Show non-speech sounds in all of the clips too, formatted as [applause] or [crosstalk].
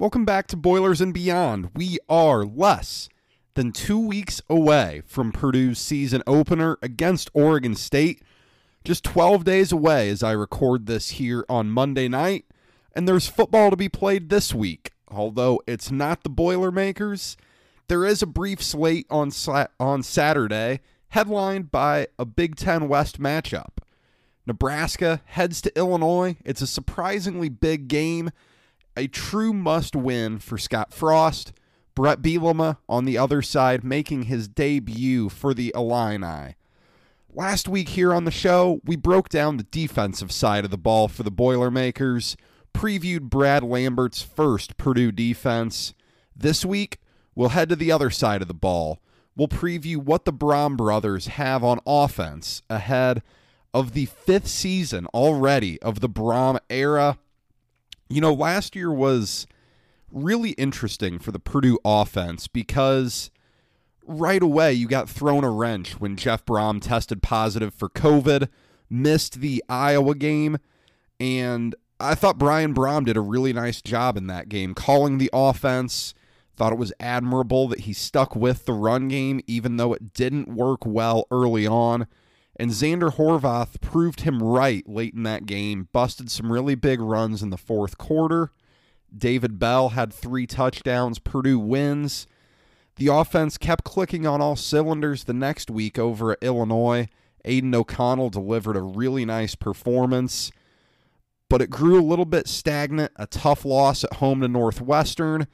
Welcome back to Boilers and Beyond. We are less than two weeks away from Purdue's season opener against Oregon State. Just 12 days away as I record this here on Monday night. And there's football to be played this week. Although it's not the Boilermakers, there is a brief slate on, on Saturday, headlined by a Big Ten West matchup. Nebraska heads to Illinois. It's a surprisingly big game, a true must win for Scott Frost. Bret Bielema on the other side making his debut for the Illini. Last week here on the show, we broke down the defensive side of the ball for the Boilermakers, previewed Brad Lambert's first Purdue defense. This week, we'll head to the other side of the ball. We'll preview what the Brohm brothers have on offense ahead of the fifth season already of the Brohm era. You know, last year was really interesting for the Purdue offense because right away you got thrown a wrench when Jeff Brohm tested positive for COVID, missed the Iowa game, and I thought Brian Brohm did a really nice job in that game, calling the offense. Thought it was admirable that he stuck with the run game, even though it didn't work well early on. And Xander Horvath proved him right late in that game, busted some really big runs in the fourth quarter. David Bell had three touchdowns. Purdue wins. The offense kept clicking on all cylinders the next week over at Illinois. Aidan O'Connell delivered a really nice performance, but it grew a little bit stagnant. A tough loss at home to Northwestern.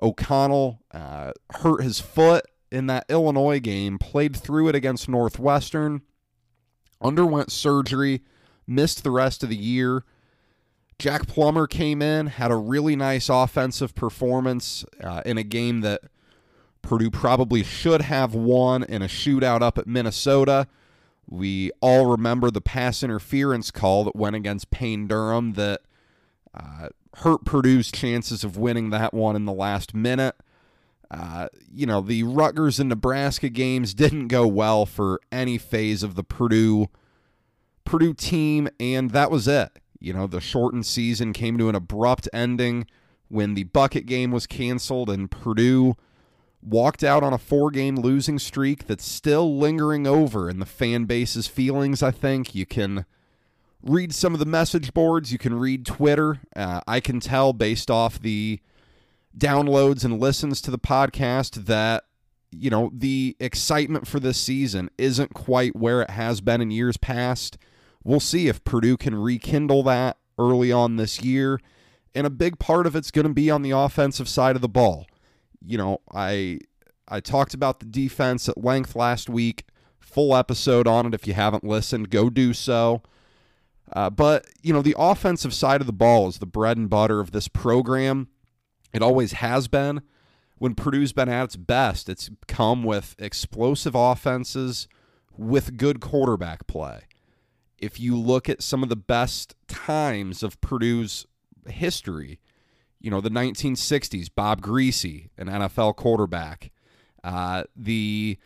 O'Connell uh, hurt his foot in that Illinois game, played through it against Northwestern, underwent surgery, missed the rest of the year. Jack Plummer came in, had a really nice offensive performance uh, in a game that Purdue probably should have won in a shootout up at Minnesota. We all remember the pass interference call that went against Payne Durham that uh, hurt Purdue's chances of winning that one in the last minute. Uh, you know, the Rutgers and Nebraska games didn't go well for any phase of the Purdue Purdue team, and that was it. You know, the shortened season came to an abrupt ending when the bucket game was canceled and Purdue walked out on a four game losing streak that's still lingering over in the fan base's feelings, I think. You can read some of the message boards, you can read Twitter. Uh, I can tell based off the downloads and listens to the podcast that you know the excitement for this season isn't quite where it has been in years past. We'll see if Purdue can rekindle that early on this year. And a big part of it's going to be on the offensive side of the ball. You know, I I talked about the defense at length last week. Full episode on it if you haven't listened, go do so. Uh, but, you know, the offensive side of the ball is the bread and butter of this program. It always has been. When Purdue's been at its best, it's come with explosive offenses with good quarterback play if you look at some of the best times of Purdue's history, you know, the 1960s, Bob Griese, an NFL quarterback, uh, the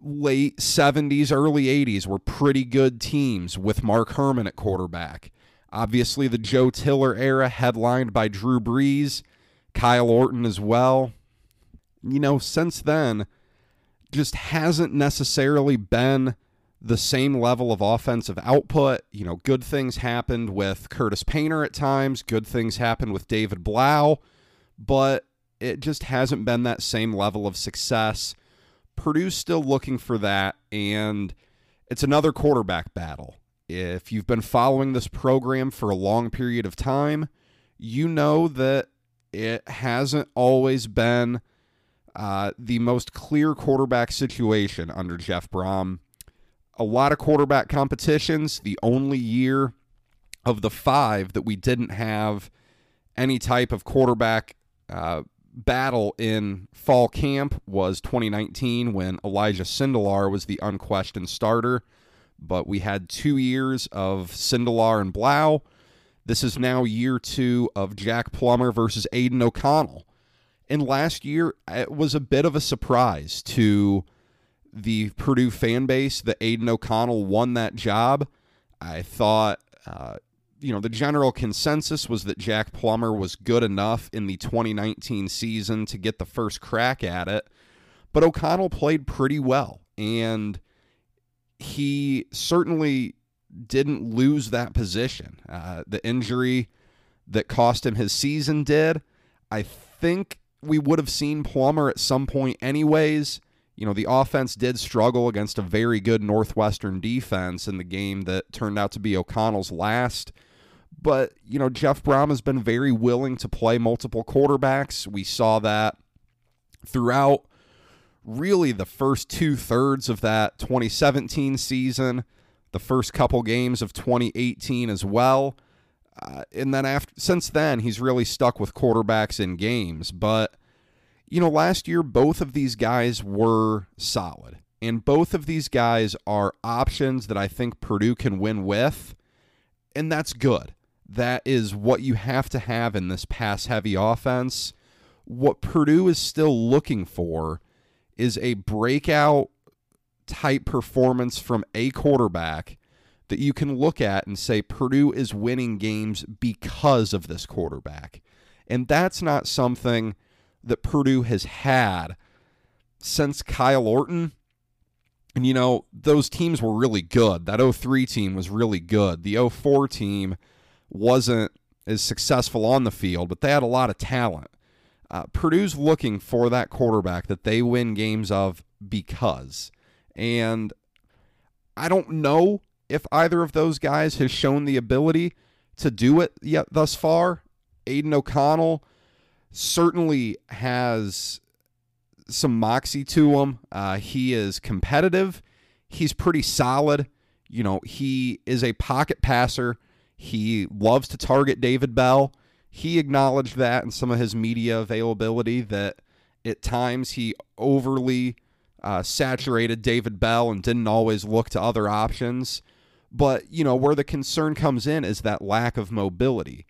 late 70s, early 80s were pretty good teams with Mark Herrmann at quarterback. Obviously, the Joe Tiller era, headlined by Drew Brees, Kyle Orton as well. You know, since then, just hasn't necessarily been the same level of offensive output. You know, good things happened with Curtis Painter at times, good things happened with David Blough, but it just hasn't been that same level of success. Purdue's still looking for that, and it's another quarterback battle. If you've been following this program for a long period of time, you know that it hasn't always been uh, the most clear quarterback situation under Jeff Brohm. a lot of quarterback competitions. The only year of the five that we didn't have any type of quarterback uh, battle in fall camp was 2019 when Elijah Sindelar was the unquestioned starter. But we had two years of Sindelar and Blough. This is now year two of Jack Plummer versus Aidan O'Connell. And last year, it was a bit of a surprise to the Purdue fan base that Aidan O'Connell won that job. I thought, uh, you know, the general consensus was that Jack Plummer was good enough in the 2019 season to get the first crack at it. But O'Connell played pretty well, and he certainly didn't lose that position. Uh, the injury that cost him his season did. I think we would have seen Plummer at some point, anyways. You know, the offense did struggle against a very good Northwestern defense in the game that turned out to be O'Connell's last. But, you know, Jeff Brohm has been very willing to play multiple quarterbacks. We saw that throughout really the first two thirds of that 2017 season, the first couple games of 2018 as well. Uh, and then after since then, he's really stuck with quarterbacks in games. But you know, last year both of these guys were solid, and both of these guys are options that I think Purdue can win with, and that's good. That is what you have to have in this pass-heavy offense. What Purdue is still looking for is a breakout type performance from a quarterback that you can look at and say Purdue is winning games because of this quarterback. And that's not something that Purdue has had since Kyle Orton. And, you know, those teams were really good. That 03 team was really good. The 04 team wasn't as successful on the field, but they had a lot of talent. Uh, Purdue's looking for that quarterback that they win games of because. And I don't know if either of those guys has shown the ability to do it yet thus far. Aidan O'Connell certainly has some moxie to him. Uh, he is competitive. He's pretty solid. You know, he is a pocket passer. He loves to target David Bell. He acknowledged that in some of his media availability that at times he overly uh, saturated David Bell and didn't always look to other options. But, you know, where the concern comes in is that lack of mobility.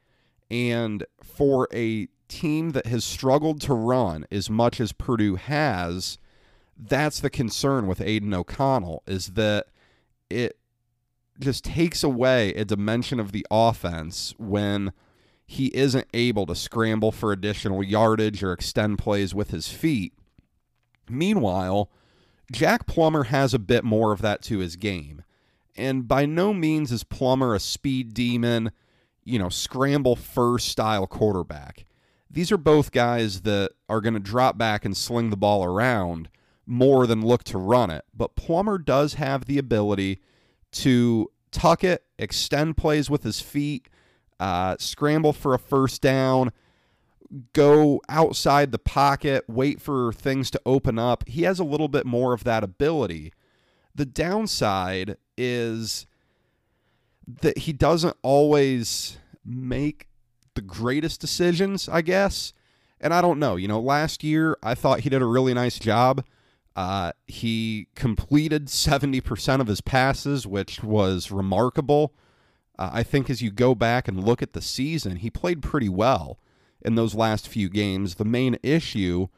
And for a team that has struggled to run as much as Purdue has, that's the concern with Aidan O'Connell is that it just takes away a dimension of the offense when he isn't able to scramble for additional yardage or extend plays with his feet. Meanwhile, Jack Plummer has a bit more of that to his game. And by no means is Plummer a speed demon, you know, scramble first style quarterback. These are both guys that are going to drop back and sling the ball around more than look to run it. But Plummer does have the ability to tuck it, extend plays with his feet, uh, scramble for a first down, go outside the pocket, wait for things to open up. He has a little bit more of that ability. The downside is that he doesn't always make the greatest decisions, I guess. And I don't know. You know, last year I thought he did a really nice job. Uh, he completed 70% of his passes, which was remarkable. Uh, I think as you go back and look at the season, he played pretty well in those last few games. The main issue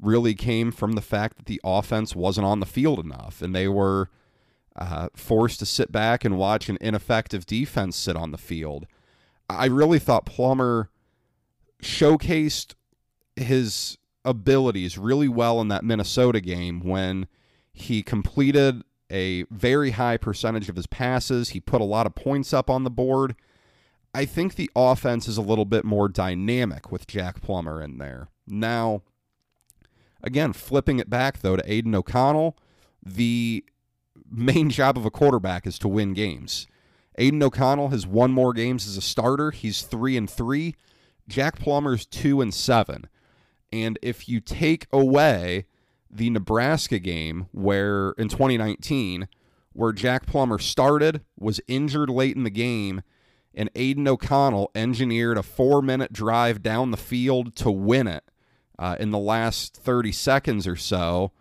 really came from the fact that the offense wasn't on the field enough, and they were uh, forced to sit back and watch an ineffective defense sit on the field. I really thought Plummer showcased his abilities really well in that Minnesota game when he completed a very high percentage of his passes. He put a lot of points up on the board. I think the offense is a little bit more dynamic with Jack Plummer in there. Now, again, flipping it back though to Aidan O'Connell, the main job of a quarterback is to win games. Aidan O'Connell has won more games as a starter. He's three and three. Jack Plummer's two and seven. And if you take away the Nebraska game where in 2019, where Jack Plummer started, was injured late in the game, and Aidan O'Connell engineered a four minute drive down the field to win it uh, in the last 30 seconds or so,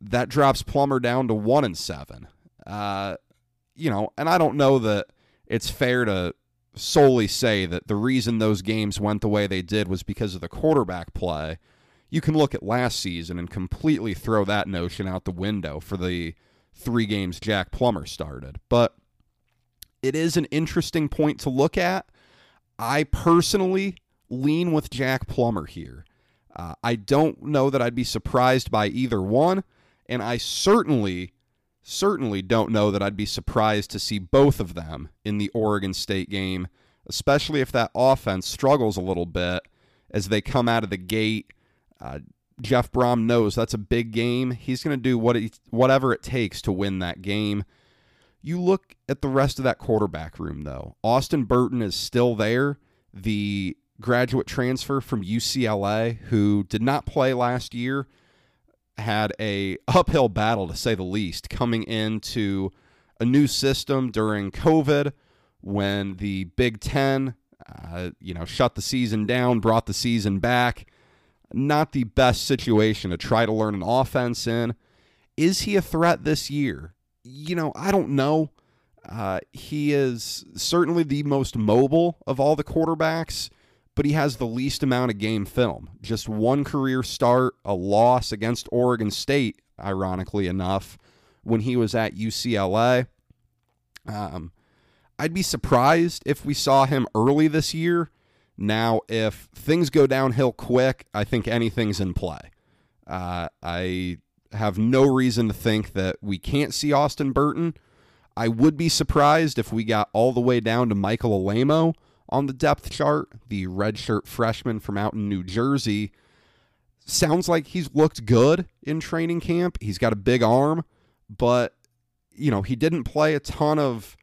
that drops Plummer down to one and seven. Uh, you know, and I don't know that it's fair to solely say that the reason those games went the way they did was because of the quarterback play. You can look at last season and completely throw that notion out the window for the three games Jack Plummer started. But it is an interesting point to look at. I personally lean with Jack Plummer here. Uh, I don't know that I'd be surprised by either one, and I certainly, certainly don't know that I'd be surprised to see both of them in the Oregon State game, especially if that offense struggles a little bit as they come out of the gate. Uh, Jeff Brohm knows that's a big game. He's going to do what it, whatever it takes to win that game. You look at the rest of that quarterback room, though. Austin Burton is still there, the graduate transfer from UCLA who did not play last year, had a uphill battle to say the least, coming into a new system during COVID when the Big Ten, uh, you know, shut the season down, brought the season back. Not the best situation to try to learn an offense in. Is he a threat this year? You know, I don't know. Uh, he is certainly the most mobile of all the quarterbacks, but he has the least amount of game film. Just one career start, a loss against Oregon State, ironically enough, when he was at UCLA. Um, I'd be surprised if we saw him early this year. Now, if things go downhill quick, I think anything's in play. Uh, I have no reason to think that we can't see Austin Burton. I would be surprised if we got all the way down to Michael Alaimo on the depth chart, the redshirt freshman from out in New Jersey. Sounds like he's looked good in training camp. He's got a big arm, but you know, he didn't play a ton of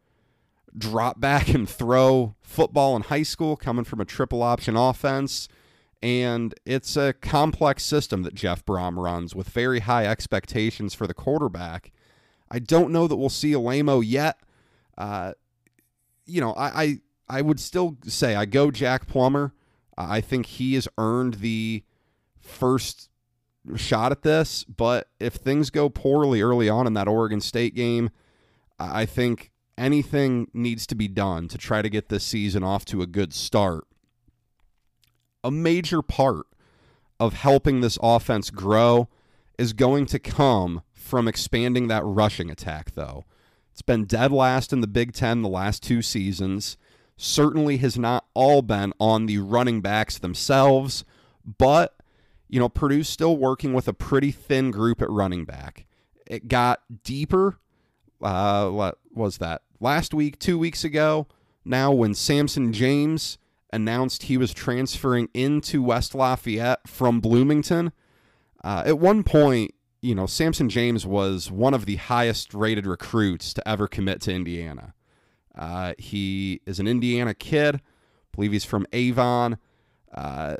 drop back and throw football in high school coming from a triple option offense and it's a complex system that Jeff Brohm runs with very high expectations for the quarterback. I don't know that we'll see Alaimo yet. Uh, you know, I, I I would still say I go Jack Plummer. I think he has earned the first shot at this, but if things go poorly early on in that Oregon State game, I think anything needs to be done to try to get this season off to a good start a major part of helping this offense grow is going to come from expanding that rushing attack, though. It's been dead last in the Big Ten the last two seasons. Certainly has not all been on the running backs themselves, but, you know, Purdue's still working with a pretty thin group at running back. It got deeper. Uh, what was that? Last week, two weeks ago, now when Samson James announced he was transferring into West Lafayette from Bloomington. Uh, at one point, you know, Samson James was one of the highest rated recruits to ever commit to Indiana. Uh, he is an Indiana kid. I believe he's from Avon. Uh,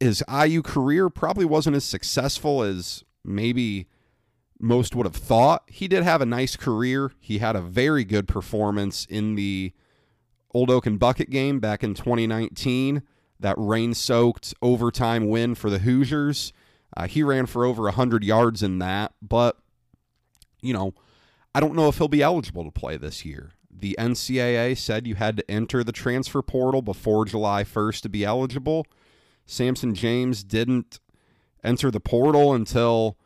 his IU career probably wasn't as successful as maybe most would have thought. He did have a nice career. He had a very good performance in the Old Oaken Bucket game back in 2019, that rain soaked overtime win for the Hoosiers. Uh, he ran for over 100 yards in that, but, you know, I don't know if he'll be eligible to play this year. The NCAA said you had to enter the transfer portal before July 1st to be eligible. Samson James didn't enter the portal until,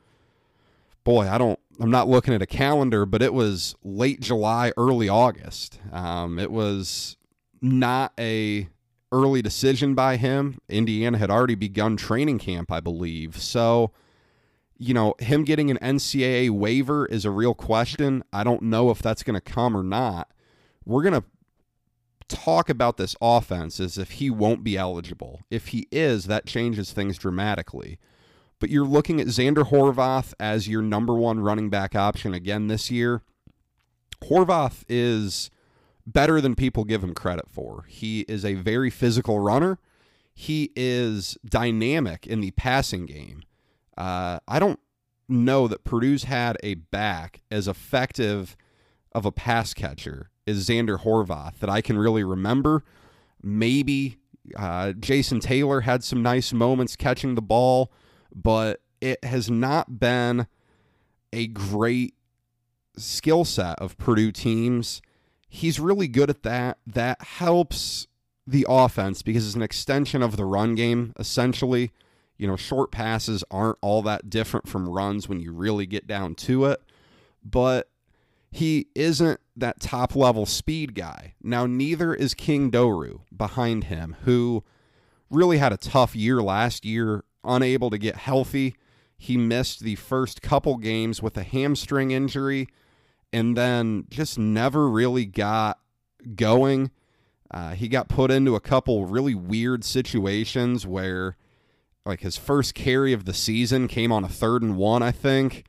boy, I don't, I'm not looking at a calendar, but it was late July, early August. Um, it was not a early decision by him. Indiana had already begun training camp, I believe. So, you know, him getting an NCAA waiver is a real question. I don't know if that's going to come or not. We're going to talk about this offense as if he won't be eligible. If he is, that changes things dramatically but you're looking at Xander Horvath as your number one running back option again this year. Horvath is better than people give him credit for. He is a very physical runner. He is dynamic in the passing game. Uh, I don't know that Purdue's had a back as effective of a pass catcher as Xander Horvath that I can really remember. Maybe uh, Jason Taylor had some nice moments catching the ball but it has not been a great skill set of Purdue teams. He's really good at that. That helps the offense because it's an extension of the run game, essentially. You know, short passes aren't all that different from runs when you really get down to it. But he isn't that top level speed guy. Now, neither is King Doerue behind him, who really had a tough year last year, unable to get healthy. He missed the first couple games with a hamstring injury and then just never really got going. Uh, he got put into a couple really weird situations where, like, his first carry of the season came on a third and one, I think.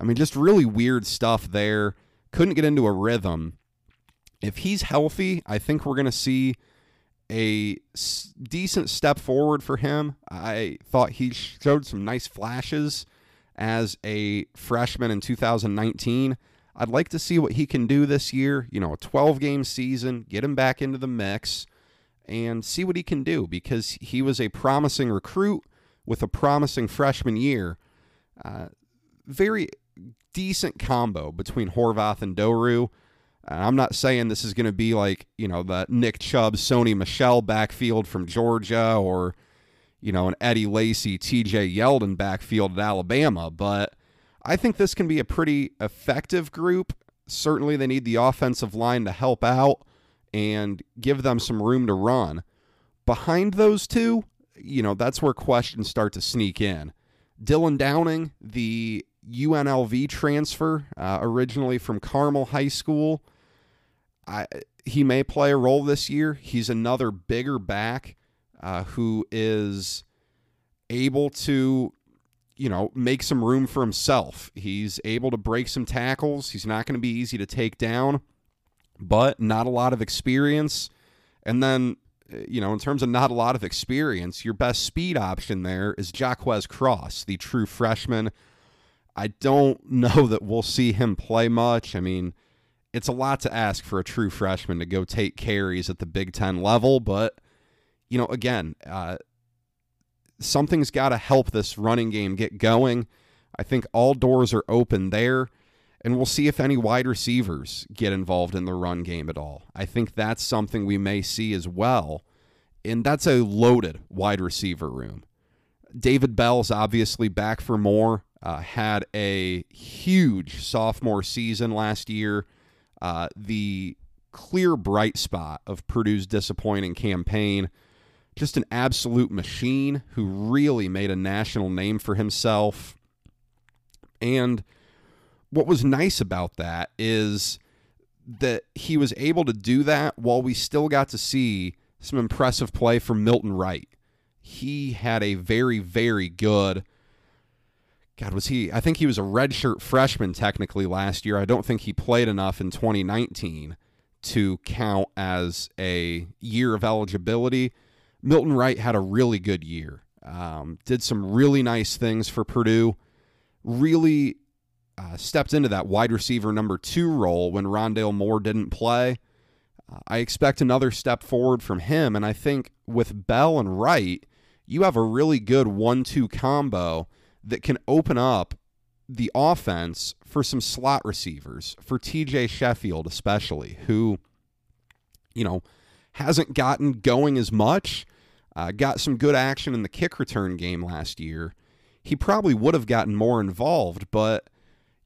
I mean, just really weird stuff there couldn't get into a rhythm. If he's healthy, I think we're going to see a s- decent step forward for him. I thought he showed some nice flashes as a freshman in 2019. I'd like to see what he can do this year. You know, a 12 game season, get him back into the mix and see what he can do because he was a promising recruit with a promising freshman year. Uh, very decent combo between Horvath and Doerue. I'm not saying this is going to be like, you know, the Nick Chubb, Sony Michel backfield from Georgia or, you know, an Eddie Lacy, TJ Yeldon backfield at Alabama, but I think this can be a pretty effective group. Certainly, they need the offensive line to help out and give them some room to run. Behind those two, you know, that's where questions start to sneak in. Dylan Downing, the UNLV transfer, uh, originally from Carmel High School. I, he may play a role this year. He's another bigger back uh, who is able to, you know, make some room for himself. He's able to break some tackles. He's not going to be easy to take down, but not a lot of experience. And then, uh, you know, in terms of not a lot of experience, your best speed option there is Jaquez Cross, the true freshman I don't [laughs] know that we'll see him play much. I mean, it's a lot to ask for a true freshman to go take carries at the Big Ten level, but, you know, again, uh, something's got to help this running game get going. I think all doors are open there, and we'll see if any wide receivers get involved in the run game at all. I think that's something we may see as well, and that's a loaded wide receiver room. David Bell's obviously back for more. Uh, had a huge sophomore season last year. Uh, the clear bright spot of Purdue's disappointing campaign. Just an absolute machine who really made a national name for himself. And what was nice about that is that he was able to do that while we still got to see some impressive play from Milton Wright. He had a very, very good God, was he? I think he was a redshirt freshman technically last year. I don't think he played enough in 2019 to count as a year of eligibility. Milton Wright had a really good year. Um, did some really nice things for Purdue. Really uh, stepped into that wide receiver number two role when Rondale Moore didn't play. Uh, I expect another step forward from him, and I think with Bell and Wright, you have a really good one-two combo that can open up the offense for some slot receivers, for TJ Sheffield especially, who, you know, hasn't gotten going as much. Uh, got some good action in the kick return game last year. He probably would have gotten more involved, but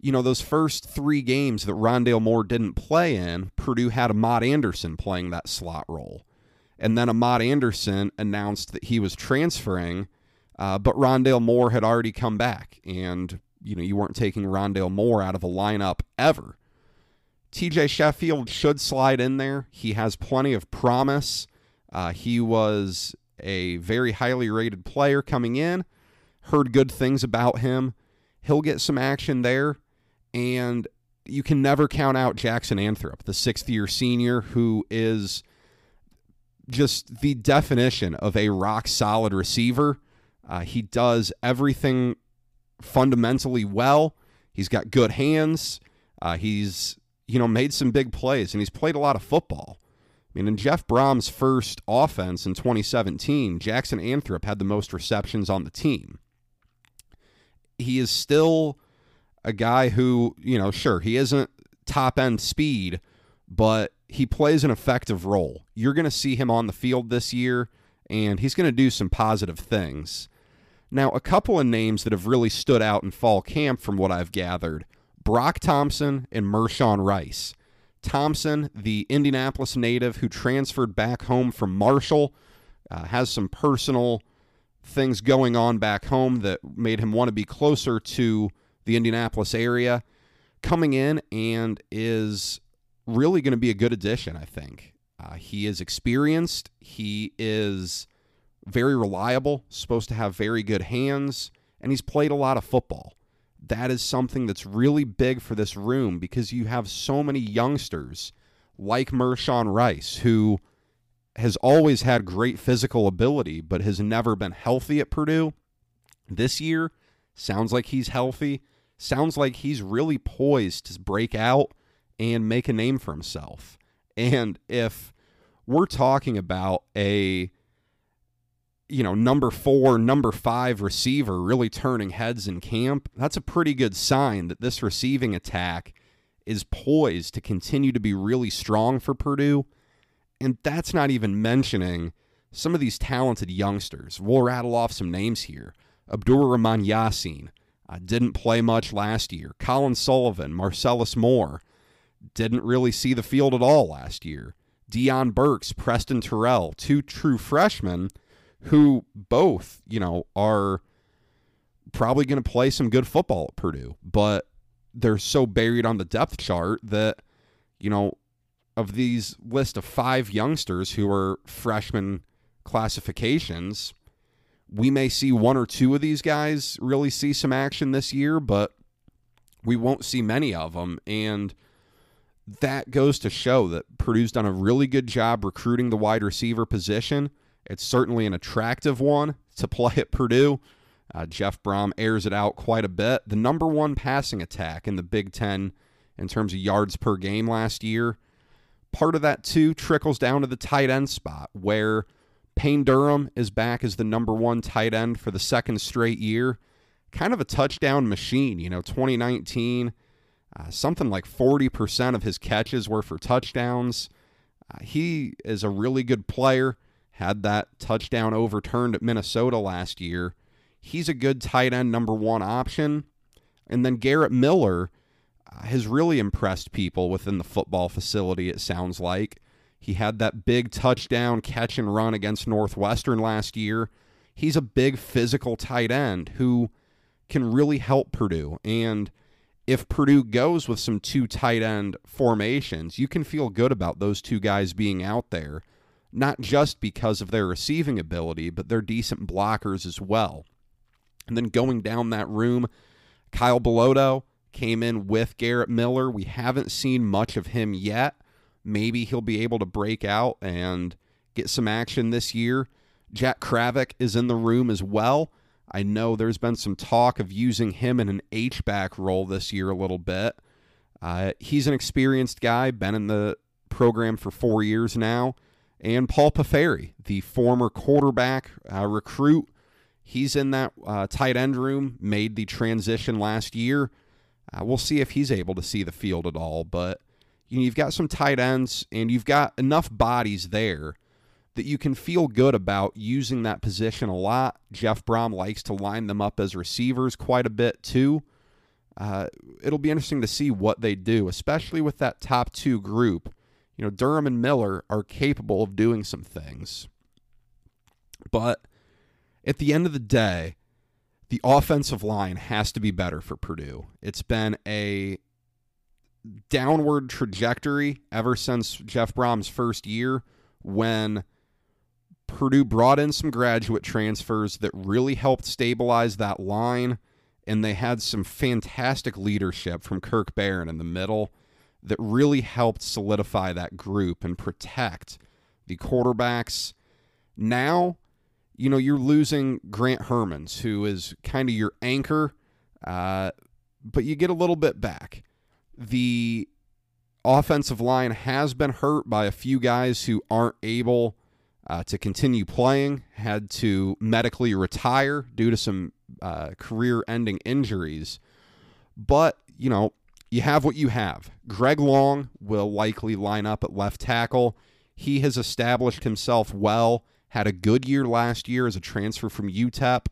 you know those first three games that Rondale Moore didn't play in, Purdue had Amad Anderson playing that slot role, and then Amad Anderson announced that he was transferring uh, but Rondale Moore had already come back, and you know you weren't taking Rondale Moore out of a lineup ever. TJ Sheffield should slide in there. He has plenty of promise. Uh, he was a very highly rated player coming in. Heard good things about him. He'll get some action there, and you can never count out Jackson Anthrop, the sixth year senior who is just the definition of a rock solid receiver. Uh, he does everything fundamentally well. He's got good hands. Uh, he's you know made some big plays and he's played a lot of football. I mean, in Jeff Brohm's first offense in 2017, Jackson Anthrop had the most receptions on the team. He is still a guy who, you know, sure, he isn't top end speed, but he plays an effective role. You're going to see him on the field this year, and he's going to do some positive things. Now, a couple of names that have really stood out in fall camp from what I've gathered Broc Thompson and Mershawn Rice. Thompson, the Indianapolis native who transferred back home from Marshall, uh, has some personal things going on back home that made him want to be closer to the Indianapolis area. Coming in and is really going to be a good addition, I think. Uh, he is experienced. He is very reliable, supposed to have very good hands, and he's played a lot of football. That is something that's really big for this room because you have so many youngsters like Mershawn Rice, who has always had great physical ability, but has never been healthy at Purdue. This year, sounds like he's healthy. Sounds like he's really poised to break out and make a name for himself. And if we're talking about a you know, number four, number five receiver really turning heads in camp, that's a pretty good sign that this receiving attack is poised to continue to be really strong for Purdue. And that's not even mentioning some of these talented youngsters. We'll rattle off some names here. Abdur Rahman Yassin uh, didn't play much last year. Colin Sullivan, Marcellus Moore didn't really see the field at all last year. Deion Burks, Preston Terrell, two true freshmen who both, you know, are probably going to play some good football at Purdue, but they're so buried on the depth chart that, you know, of these list of five youngsters who are freshman classifications, we may see one or two of these guys really see some action this year, but we won't see many of them. And that goes to show that Purdue's done a really good job recruiting the wide receiver position. It's certainly an attractive one to play at Purdue. Uh, Jeff Brohm airs it out quite a bit. The number one passing attack in the Big Ten in terms of yards per game last year. Part of that, too, trickles down to the tight end spot, where Payne Durham is back as the number one tight end for the second straight year. Kind of a touchdown machine. You know, 2019, uh, something like 40% of his catches were for touchdowns. Uh, he is a really good player had that touchdown overturned at Minnesota last year. He's a good tight end number one option. And then Garrett Miller has really impressed people within the football facility, it sounds like. He had that big touchdown catch and run against Northwestern last year. He's a big physical tight end who can really help Purdue. And if Purdue goes with some two tight end formations, you can feel good about those two guys being out there not just because of their receiving ability, but they're decent blockers as well. And then going down that room, Kyle Bellotto came in with Garrett Miller. We haven't seen much of him yet. Maybe he'll be able to break out and get some action this year. Jack Cravaack is in the room as well. I know there's been some talk of using him in an H-back role this year a little bit. Uh, he's an experienced guy, been in the program for four years now and Paul Piferi, the former quarterback uh, recruit. He's in that uh, tight end room, made the transition last year. Uh, we'll see if he's able to see the field at all. But you know, you've got some tight ends, and you've got enough bodies there that you can feel good about using that position a lot. Jeff Brohm likes to line them up as receivers quite a bit too. Uh, it'll be interesting to see what they do, especially with that top two group you know, Durham and Miller are capable of doing some things. But at the end of the day, the offensive line has to be better for Purdue. It's been a downward trajectory ever since Jeff Brohm's first year when Purdue brought in some graduate transfers that really helped stabilize that line. And they had some fantastic leadership from Kirk Barron in the middle that really helped solidify that group and protect the quarterbacks. Now, you know, you're losing Grant Hermans, who is kind of your anchor, uh, but you get a little bit back. The offensive line has been hurt by a few guys who aren't able uh, to continue playing, had to medically retire due to some uh, career ending injuries. But, you know, you have what you have. Greg Long will likely line up at left tackle. He has established himself well, had a good year last year as a transfer from UTEP.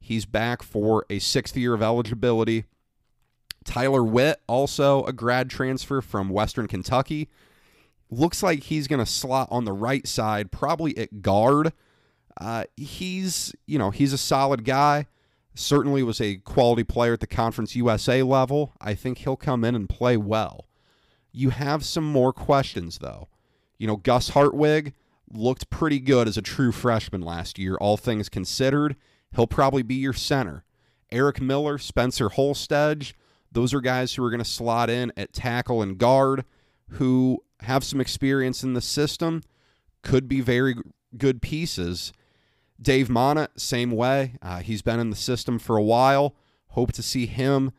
He's back for a sixth year of eligibility. Tyler Witt, also a grad transfer from Western Kentucky. Looks like he's going to slot on the right side, probably at guard. Uh, he's, you know, he's a solid guy. Certainly was a quality player at the Conference USA level. I think he'll come in and play well. You have some more questions, though. You know, Gus Hartwig looked pretty good as a true freshman last year, all things considered. He'll probably be your center. Eric Miller, Spencer Holstege, those are guys who are going to slot in at tackle and guard who have some experience in the system, could be very good pieces. Dave Monnett, same way. Uh, he's been in the system for a while. Hope to see him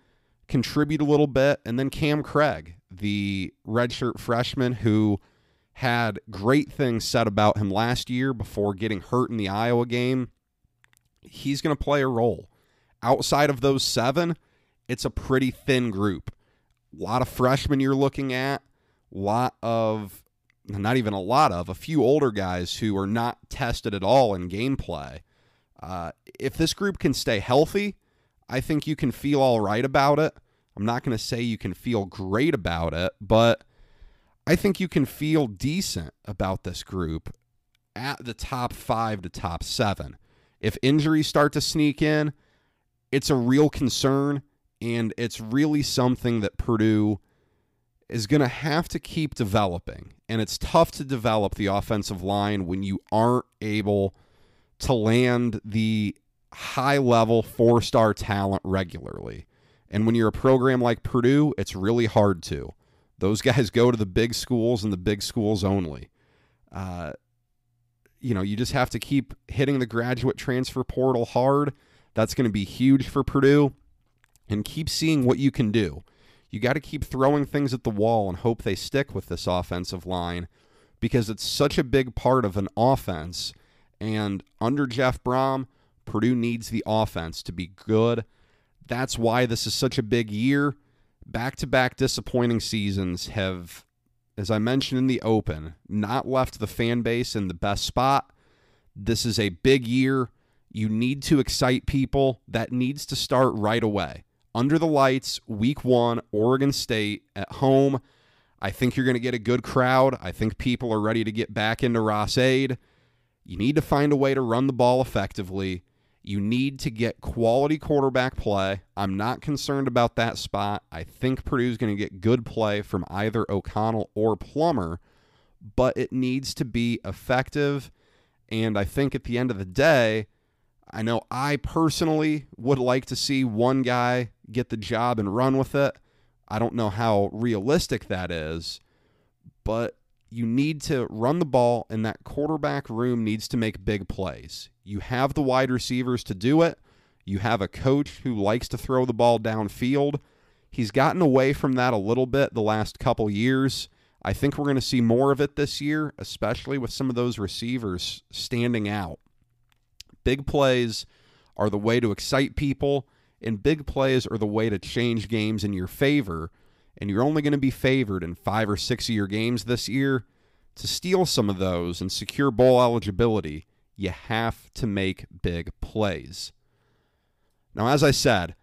contribute a little bit. And then Cam Craig, the redshirt freshman who had great things said about him last year before getting hurt in the Iowa game. He's going to play a role. Outside of those seven, it's a pretty thin group. A lot of freshmen you're looking at, a lot of, not even a lot of, a few older guys who are not tested at all in gameplay. Uh, if this group can stay healthy, I think you can feel all right about it. I'm not going to say you can feel great about it, but I think you can feel decent about this group at the top five to top seven. If injuries start to sneak in, it's a real concern, and it's really something that Purdue is going to have to keep developing. And it's tough to develop the offensive line when you aren't able to land the high level four star talent regularly. And when you're a program like Purdue, it's really hard to. Those guys [laughs] go to the big schools and the big schools only. Uh, you know, you just have to keep hitting the graduate transfer portal hard. That's going to be huge for Purdue. And keep seeing what you can do. You got to keep throwing things at the wall and hope they stick with this offensive line because it's such a big part of an offense. And under Jeff Brohm, Purdue needs the offense to be good. That's why this is such a big year. Back to back disappointing seasons have, as I mentioned in the open, not left the fan base in the best spot. This is a big year. You need to excite people. That needs to start right away under the lights, week one, Oregon State at home. I think you're going to get a good crowd. I think people are ready to get back into Ross-Ade. You need to find a way to run the ball effectively. You need to get quality quarterback play. I'm not concerned about that spot. I think Purdue's going to get good play from either O'Connell or Plummer, but it needs to be effective. And I think at the end of the day, I know I personally would like to see one guy get the job and run with it. I don't know how realistic that is, but you need to run the ball, and that quarterback room needs to make big plays. You have the wide receivers to do it. You have a coach who likes to throw the ball downfield. He's gotten away from that a little bit the last couple years. I think we're going to see more of it this year, especially with some of those receivers standing out. Big plays are the way to excite people, and big plays are the way to change games in your favor. And you're only going to be favored in five or six of your games this year. To steal some of those and secure bowl eligibility, you have to make big plays. Now, as I said,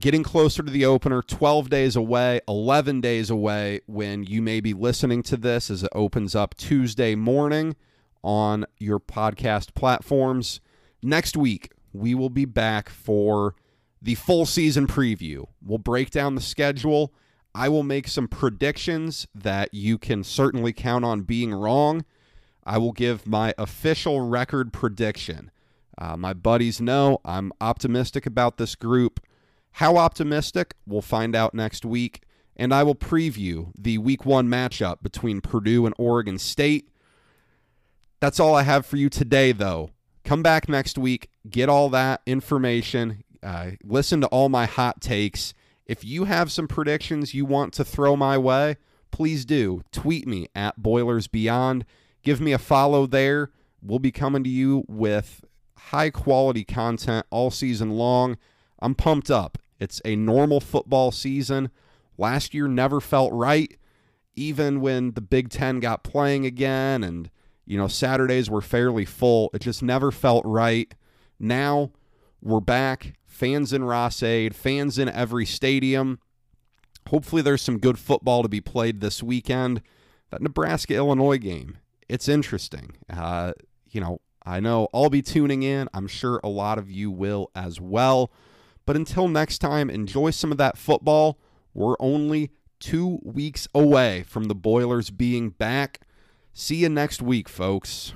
getting closer to the opener, 12 days away, 11 days away when you may be listening to this as it opens up Tuesday morning on your podcast platforms. Next week, we will be back for the full season preview. We'll break down the schedule. I will make some predictions that you can certainly count on being wrong. I will give my official record prediction. Uh, my buddies know I'm optimistic about this group. How optimistic? We'll find out next week. And I will preview the week one matchup between Purdue and Oregon State. That's all I have for you today, though. Come back next week, get all that information, uh, listen to all my hot takes. If you have some predictions you want to throw my way, please do. Tweet me at Boilers Beyond. Give me a follow there. We'll be coming to you with high quality content all season long. I'm pumped up. It's a normal football season. Last year never felt right, even when the Big Ten got playing again and you know, Saturdays were fairly full. It just never felt right. Now we're back. Fans in Ross-Ade, fans in every stadium. Hopefully, there's some good football to be played this weekend. That Nebraska Illinois game, it's interesting. Uh, you know, I know I'll be tuning in. I'm sure a lot of you will as well. But until next time, enjoy some of that football. We're only two weeks away from the Boilers being back. See you next week, folks.